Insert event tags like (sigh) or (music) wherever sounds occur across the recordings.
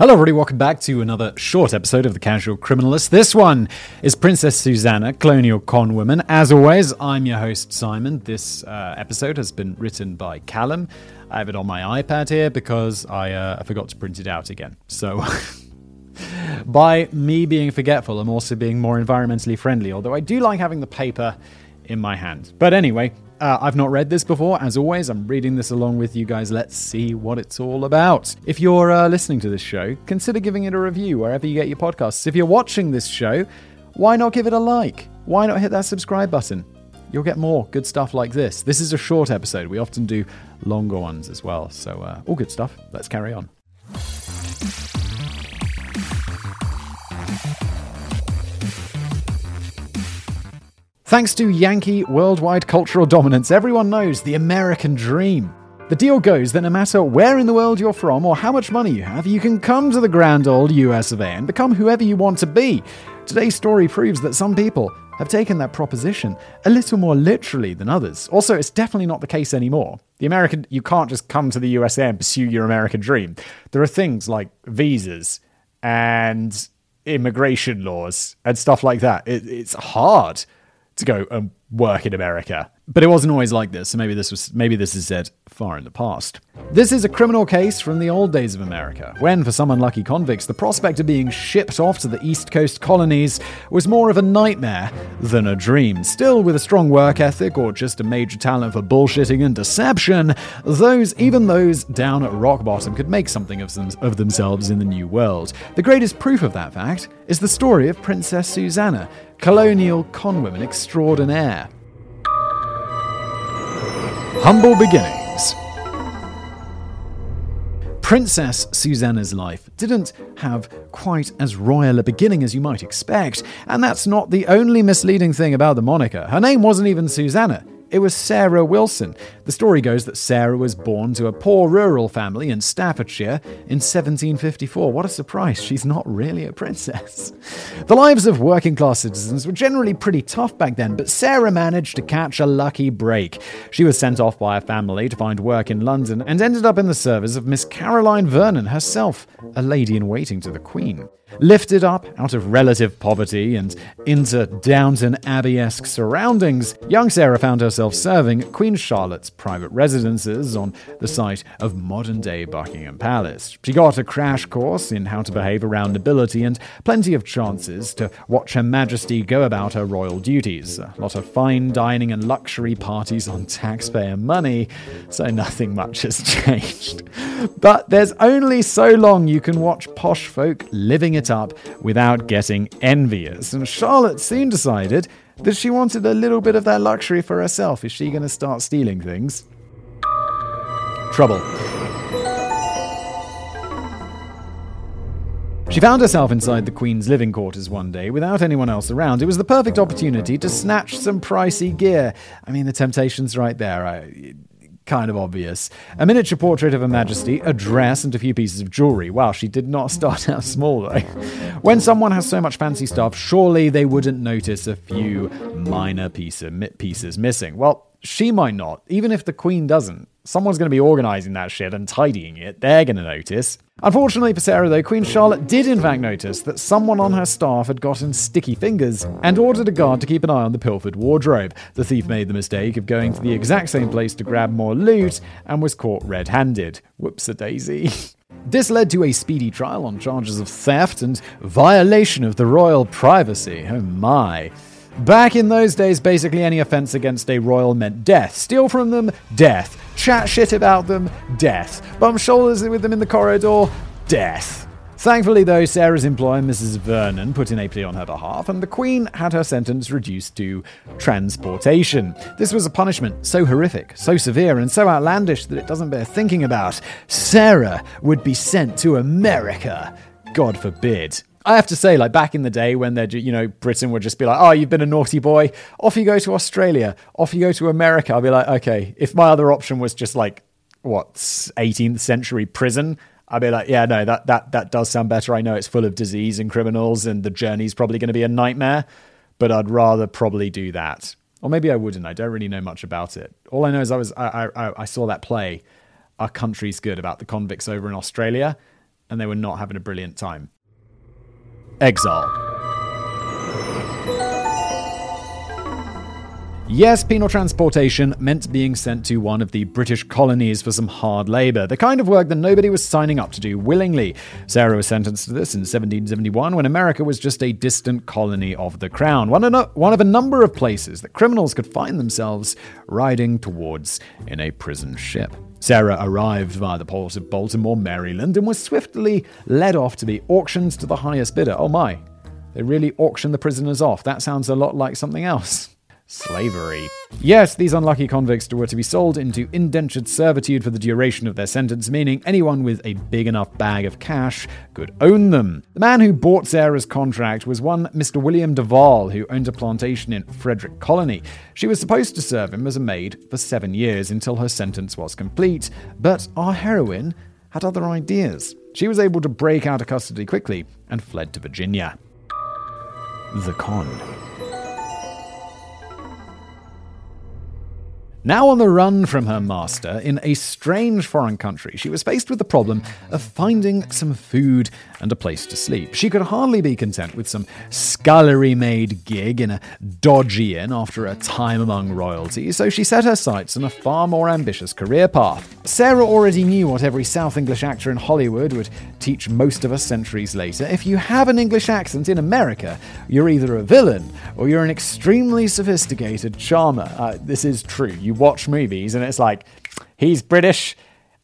Hello, everybody. Welcome back to another short episode of The Casual Criminalist. This one is Princess Susanna, Colonial con woman. As always, I'm your host, Simon. This uh, episode has been written by Callum. I have it on my iPad here because I, uh, I forgot to print it out again. So, (laughs) by me being forgetful, I'm also being more environmentally friendly, although I do like having the paper in my hand. But anyway, uh, I've not read this before. As always, I'm reading this along with you guys. Let's see what it's all about. If you're uh, listening to this show, consider giving it a review wherever you get your podcasts. If you're watching this show, why not give it a like? Why not hit that subscribe button? You'll get more good stuff like this. This is a short episode. We often do longer ones as well. So, uh, all good stuff. Let's carry on. Thanks to Yankee worldwide cultural dominance, everyone knows the American dream. The deal goes that no matter where in the world you're from or how much money you have, you can come to the grand old US of A and become whoever you want to be. Today's story proves that some people have taken that proposition a little more literally than others. Also, it's definitely not the case anymore. The American, you can't just come to the USA and pursue your American dream. There are things like visas and immigration laws and stuff like that. It, it's hard to go and work in America. But it wasn't always like this, so maybe this was maybe this is said far in the past. This is a criminal case from the old days of America, when for some unlucky convicts the prospect of being shipped off to the East Coast colonies was more of a nightmare than a dream. Still with a strong work ethic or just a major talent for bullshitting and deception, those even those down at rock bottom could make something of, them, of themselves in the new world. The greatest proof of that fact is the story of Princess Susanna, colonial conwoman extraordinaire. Humble beginnings. Princess Susanna's life didn't have quite as royal a beginning as you might expect, and that's not the only misleading thing about the moniker. Her name wasn't even Susanna. It was Sarah Wilson. The story goes that Sarah was born to a poor rural family in Staffordshire in 1754. What a surprise, she's not really a princess. The lives of working class citizens were generally pretty tough back then, but Sarah managed to catch a lucky break. She was sent off by a family to find work in London and ended up in the service of Miss Caroline Vernon herself, a lady in waiting to the Queen. Lifted up out of relative poverty and into Downton Abbey esque surroundings, young Sarah found herself serving Queen Charlotte's private residences on the site of modern day Buckingham Palace. She got a crash course in how to behave around nobility and plenty of chances to watch Her Majesty go about her royal duties. A lot of fine dining and luxury parties on taxpayer money, so nothing much has (laughs) changed. But there's only so long you can watch posh folk living it up without getting envious. And Charlotte soon decided that she wanted a little bit of that luxury for herself. Is she going to start stealing things? Trouble. She found herself inside the Queen's living quarters one day without anyone else around. It was the perfect opportunity to snatch some pricey gear. I mean, the temptation's right there. I, kind of obvious. A miniature portrait of Her Majesty, a dress, and a few pieces of jewelry. Wow, she did not start out small though. When someone has so much fancy stuff, surely they wouldn't notice a few minor piece pieces missing. Well, she might not, even if the Queen doesn't. Someone's going to be organizing that shit and tidying it. They're going to notice. Unfortunately for Sarah, though, Queen Charlotte did in fact notice that someone on her staff had gotten sticky fingers and ordered a guard to keep an eye on the pilfered wardrobe. The thief made the mistake of going to the exact same place to grab more loot and was caught red handed. Whoops a daisy. (laughs) This led to a speedy trial on charges of theft and violation of the royal privacy. Oh my. Back in those days, basically any offense against a royal meant death. Steal from them, death. Chat shit about them, death. Bump shoulders with them in the corridor, death. Thankfully, though, Sarah's employer, Mrs. Vernon, put in a plea on her behalf, and the Queen had her sentence reduced to transportation. This was a punishment so horrific, so severe, and so outlandish that it doesn't bear thinking about. Sarah would be sent to America. God forbid. I have to say, like back in the day when they're, you know, Britain would just be like, oh, you've been a naughty boy, off you go to Australia, off you go to America. I'll be like, okay, if my other option was just like, what, 18th century prison, I'd be like, yeah, no, that, that, that does sound better. I know it's full of disease and criminals and the journey's probably going to be a nightmare, but I'd rather probably do that. Or maybe I wouldn't. I don't really know much about it. All I know is I was I, I, I saw that play, Our Country's Good, about the convicts over in Australia and they were not having a brilliant time. Exile. Yes, penal transportation meant being sent to one of the British colonies for some hard labour, the kind of work that nobody was signing up to do willingly. Sarah was sentenced to this in 1771 when America was just a distant colony of the Crown, one of a number of places that criminals could find themselves riding towards in a prison ship. Sarah arrived via the port of Baltimore, Maryland, and was swiftly led off to be auctioned to the highest bidder. Oh my, they really auction the prisoners off. That sounds a lot like something else slavery. Yes, these unlucky convicts were to be sold into indentured servitude for the duration of their sentence, meaning anyone with a big enough bag of cash could own them. The man who bought Sarah's contract was one Mr. William Duval, who owned a plantation in Frederick Colony. She was supposed to serve him as a maid for seven years until her sentence was complete, but our heroine had other ideas. She was able to break out of custody quickly and fled to Virginia. The Con. Now on the run from her master in a strange foreign country, she was faced with the problem of finding some food and a place to sleep. She could hardly be content with some scullery maid gig in a dodgy inn after a time among royalty, so she set her sights on a far more ambitious career path. Sarah already knew what every South English actor in Hollywood would teach most of us centuries later. If you have an English accent in America, you're either a villain or you're an extremely sophisticated charmer. Uh, this is true. You watch movies and it's like, he's British,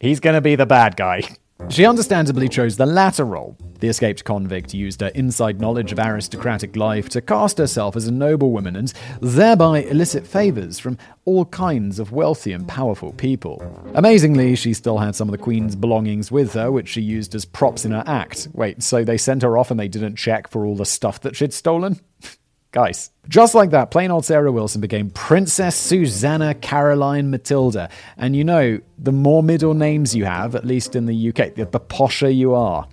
he's going to be the bad guy. (laughs) She understandably chose the latter role. The escaped convict used her inside knowledge of aristocratic life to cast herself as a noblewoman and thereby elicit favors from all kinds of wealthy and powerful people. Amazingly, she still had some of the Queen's belongings with her, which she used as props in her act. Wait, so they sent her off and they didn't check for all the stuff that she'd stolen? (laughs) Guys. Just like that, plain old Sarah Wilson became Princess Susanna Caroline Matilda. And you know, the more middle names you have, at least in the UK, the, the posher you are.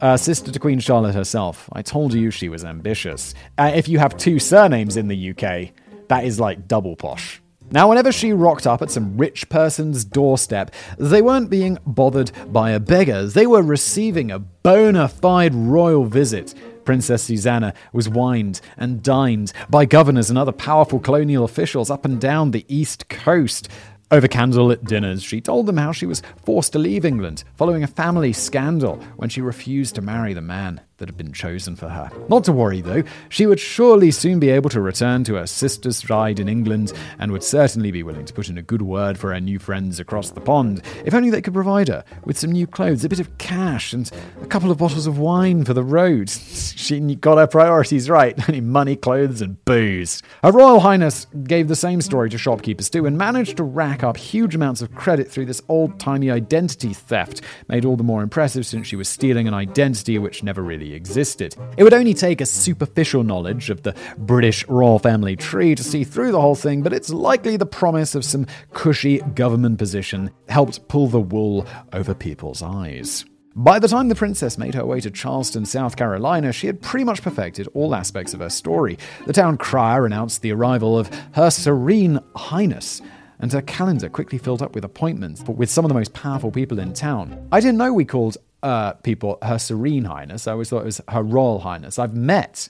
Uh, sister to Queen Charlotte herself. I told you she was ambitious. Uh, if you have two surnames in the UK, that is like double posh. Now, whenever she rocked up at some rich person's doorstep, they weren't being bothered by a beggar, they were receiving a bona fide royal visit. Princess Susanna was wined and dined by governors and other powerful colonial officials up and down the East Coast. Over candlelit dinners, she told them how she was forced to leave England following a family scandal when she refused to marry the man that had been chosen for her. Not to worry, though, she would surely soon be able to return to her sister's side in England and would certainly be willing to put in a good word for her new friends across the pond, if only they could provide her with some new clothes, a bit of cash, and a couple of bottles of wine for the road. (laughs) she got her priorities right (laughs) only money, clothes, and booze. Her Royal Highness gave the same story to shopkeepers too and managed to rack up huge amounts of credit through this old timey identity theft, made all the more impressive since she was stealing an identity which never really existed. It would only take a superficial knowledge of the British royal family tree to see through the whole thing, but it's likely the promise of some cushy government position helped pull the wool over people's eyes. By the time the princess made her way to Charleston, South Carolina, she had pretty much perfected all aspects of her story. The town crier announced the arrival of Her Serene Highness, and her calendar quickly filled up with appointments with some of the most powerful people in town. I didn't know we called uh, people Her Serene Highness. I always thought it was Her Royal Highness. I've met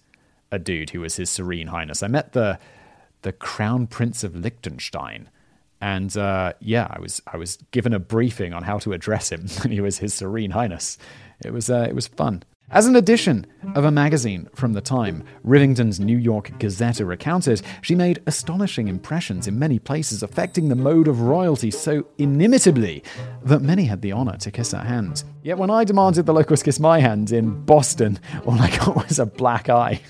a dude who was His Serene Highness. I met the the Crown Prince of Liechtenstein, and uh, yeah, I was I was given a briefing on how to address him, (laughs) and he was His Serene Highness. It was uh, it was fun. As an edition of a magazine from the time, Rivington's New York Gazette recounted, she made astonishing impressions in many places, affecting the mode of royalty so inimitably that many had the honor to kiss her hand. Yet when I demanded the locals kiss my hand in Boston, all I got (laughs) was a black eye.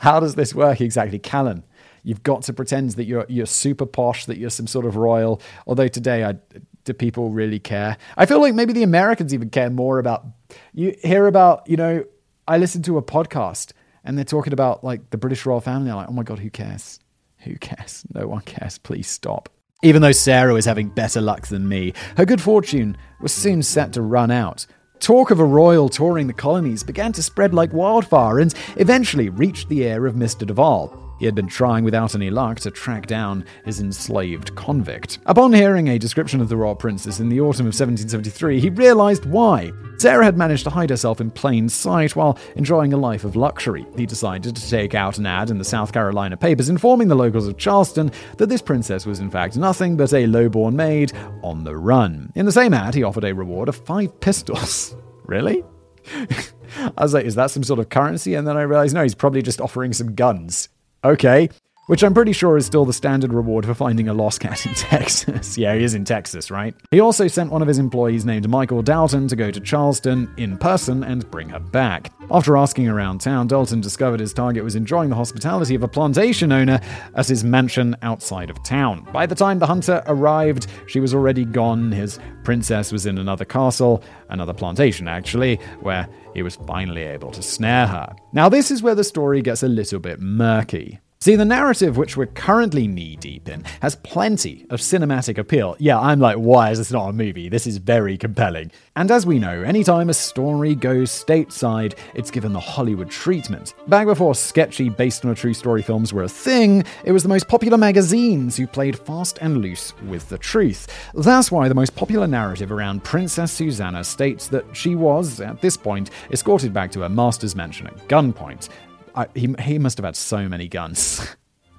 How does this work exactly, Callum? You've got to pretend that you're you're super posh, that you're some sort of royal. Although today, I, do people really care? I feel like maybe the Americans even care more about you hear about, you know, I listen to a podcast and they're talking about like the British royal family. I'm like, oh my God, who cares? Who cares? (laughs) No one cares. Please stop. Even though Sarah was having better luck than me, her good fortune was soon set to run out. Talk of a royal touring the colonies began to spread like wildfire and eventually reached the ear of Mr. Duval. He had been trying without any luck to track down his enslaved convict. Upon hearing a description of the royal princess in the autumn of 1773, he realized why. Sarah had managed to hide herself in plain sight while enjoying a life of luxury. He decided to take out an ad in the South Carolina papers informing the locals of Charleston that this princess was in fact nothing but a lowborn maid on the run. In the same ad, he offered a reward of five pistols. (laughs) really? (laughs) I was like, is that some sort of currency? And then I realized, no, he's probably just offering some guns. Okay. Which I'm pretty sure is still the standard reward for finding a lost cat in (laughs) Texas. yeah, he is in Texas, right? He also sent one of his employees named Michael Dalton to go to Charleston in person and bring her back. After asking around town, Dalton discovered his target was enjoying the hospitality of a plantation owner at his mansion outside of town. By the time the hunter arrived, she was already gone. His princess was in another castle, another plantation actually, where he was finally able to snare her. Now, this is where the story gets a little bit murky. See, the narrative which we're currently knee deep in has plenty of cinematic appeal. Yeah, I'm like, why is this not a movie? This is very compelling. And as we know, anytime a story goes stateside, it's given the Hollywood treatment. Back before sketchy, based on a true story films were a thing, it was the most popular magazines who played fast and loose with the truth. That's why the most popular narrative around Princess Susanna states that she was, at this point, escorted back to her master's mansion at gunpoint. He, he must have had so many guns.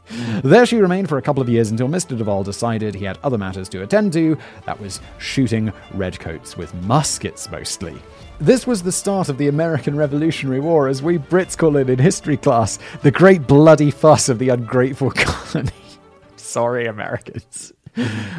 (laughs) there she remained for a couple of years until Mr. Duval decided he had other matters to attend to. That was shooting redcoats with muskets mostly. This was the start of the American Revolutionary War, as we Brits call it in history class, the great bloody fuss of the ungrateful (laughs) colony. Sorry, Americans.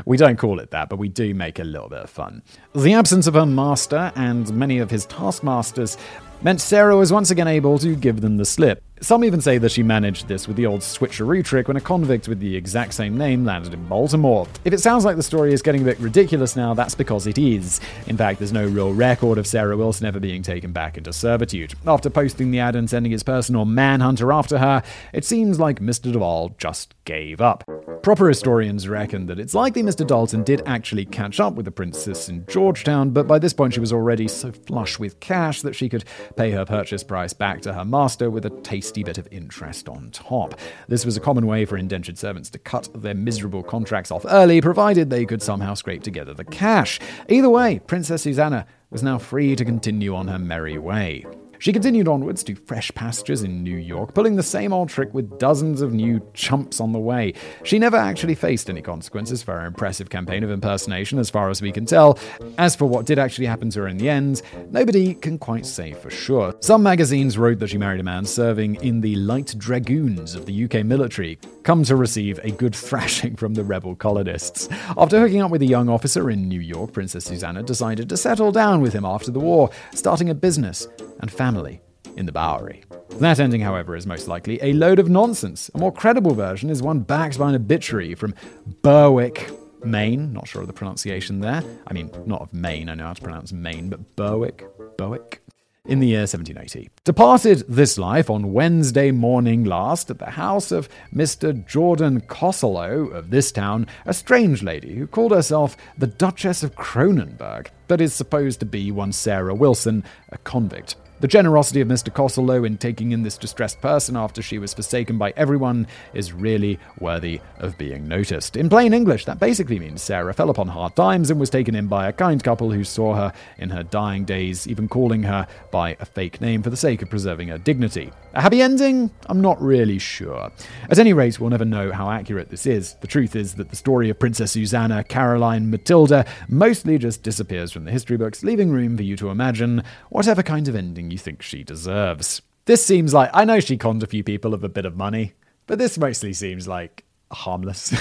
we don't call it that, but we do make a little bit of fun. The absence of her master and many of his taskmasters meant Sarah was once again able to give them the slip. Some even say that she managed this with the old switcheroo trick when a convict with the exact same name landed in Baltimore. If it sounds like the story is getting a bit ridiculous now, that's because it is. In fact, there's no real record of Sarah Wilson ever being taken back into servitude. After posting the ad and sending his personal manhunter after her, it seems like Mr. Duval just gave up. Proper historians reckon that it's likely Mr. Dalton did actually catch up with the princess in Georgetown, but by this point she was already so flush with cash that she could pay her purchase price back to her master with a tasty bit of interest on top. This was a common way for indentured servants to cut their miserable contracts off early, provided they could somehow scrape together the cash. Either way, Princess Susanna was now free to continue on her merry way. She continued onwards to fresh pastures in New York, pulling the same old trick with dozens of new chumps on the way. She never actually faced any consequences for her impressive campaign of impersonation, as far as we can tell. As for what did actually happen to her in the end, nobody can quite say for sure. Some magazines wrote that she married a man serving in the Light Dragoons of the UK military, come to receive a good (laughs) thrashing from the rebel colonists. After hooking up with a young officer in New York, Princess Susanna decided to settle down with him after the war, starting a business and family in the Bowery. That ending, however, is most likely a load of nonsense. A more credible version is one backed by an obituary from Berwick, Maine. Not sure of the pronunciation there. I mean, not of Maine, I know how to pronounce Maine, but Berwick, Berwick. In the year 1780. Departed this life on Wednesday morning last at the house of Mr. Jordan Coslow of this town, a strange lady who called herself the Duchess of Cronenberg, but is supposed to be one Sarah Wilson, a convict. The generosity of Mr. Coslow in taking in this distressed person after she was forsaken by everyone is really worthy of being noticed. In plain English, that basically means Sarah fell upon hard times and was taken in by a kind couple who saw her in her dying days, even calling her by a fake name for the sake of preserving her dignity. A happy ending? I'm not really sure. At any rate, we'll never know how accurate this is. The truth is that the story of Princess Susanna, Caroline, Matilda mostly just disappears from the history books, leaving room for you to imagine whatever kind of ending you think she deserves. This seems like I know she conned a few people of a bit of money, but this mostly seems like harmless. (laughs)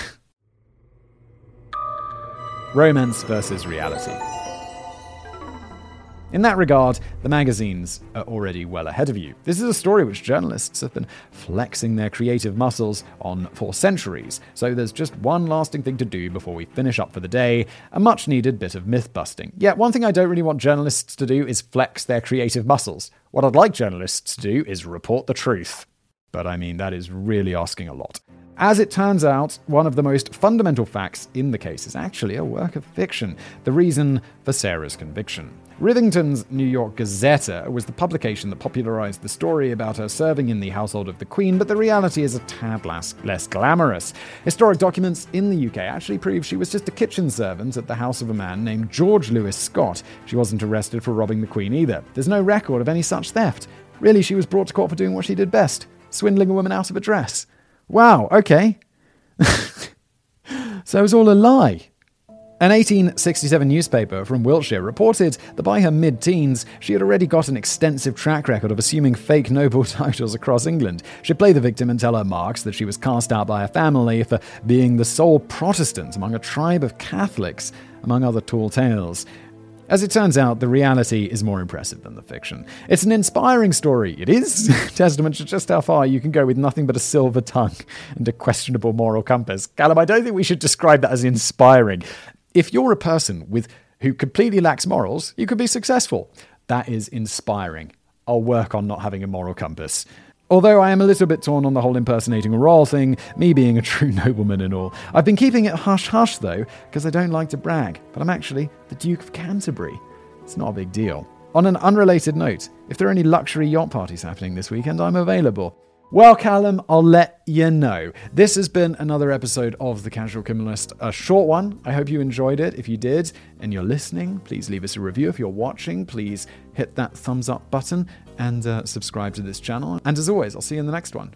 Romance versus reality. In that regard, the magazines are already well ahead of you. This is a story which journalists have been flexing their creative muscles on for centuries, so there's just one lasting thing to do before we finish up for the day a much needed bit of myth busting. Yet, one thing I don't really want journalists to do is flex their creative muscles. What I'd like journalists to do is report the truth. But I mean, that is really asking a lot. As it turns out, one of the most fundamental facts in the case is actually a work of fiction, the reason for Sarah's conviction. Rivington's New York Gazette was the publication that popularized the story about her serving in the household of the Queen, but the reality is a tad less, less glamorous. Historic documents in the UK actually prove she was just a kitchen servant at the house of a man named George Lewis Scott. She wasn't arrested for robbing the Queen either. There's no record of any such theft. Really, she was brought to court for doing what she did best swindling a woman out of a dress. Wow, okay. (laughs) so it was all a lie. An 1867 newspaper from Wiltshire reported that by her mid teens, she had already got an extensive track record of assuming fake noble (laughs) titles across England. She'd play the victim and tell her marks that she was cast out by her family for being the sole Protestant among a tribe of Catholics, among other tall tales. As it turns out, the reality is more impressive than the fiction. It's an inspiring story. It is (laughs) testament to just how far you can go with nothing but a silver tongue and a questionable moral compass. Callum, I don't think we should describe that as inspiring. If you're a person with who completely lacks morals, you could be successful. That is inspiring. I'll work on not having a moral compass. Although I am a little bit torn on the whole impersonating a royal thing, me being a (laughs) true nobleman and all. I've been keeping it hush hush though, because I don't like to brag, but I'm actually the Duke of Canterbury. It's not a big deal. On an unrelated note, if there are any luxury yacht parties happening this weekend, I'm available. Well, Callum, I'll let you know. This has been another episode of The Casual Criminalist, a short one. I hope you enjoyed it. If you did and you're listening, please leave us a review. If you're watching, please hit that thumbs up button and uh, subscribe to this channel. And as always, I'll see you in the next one.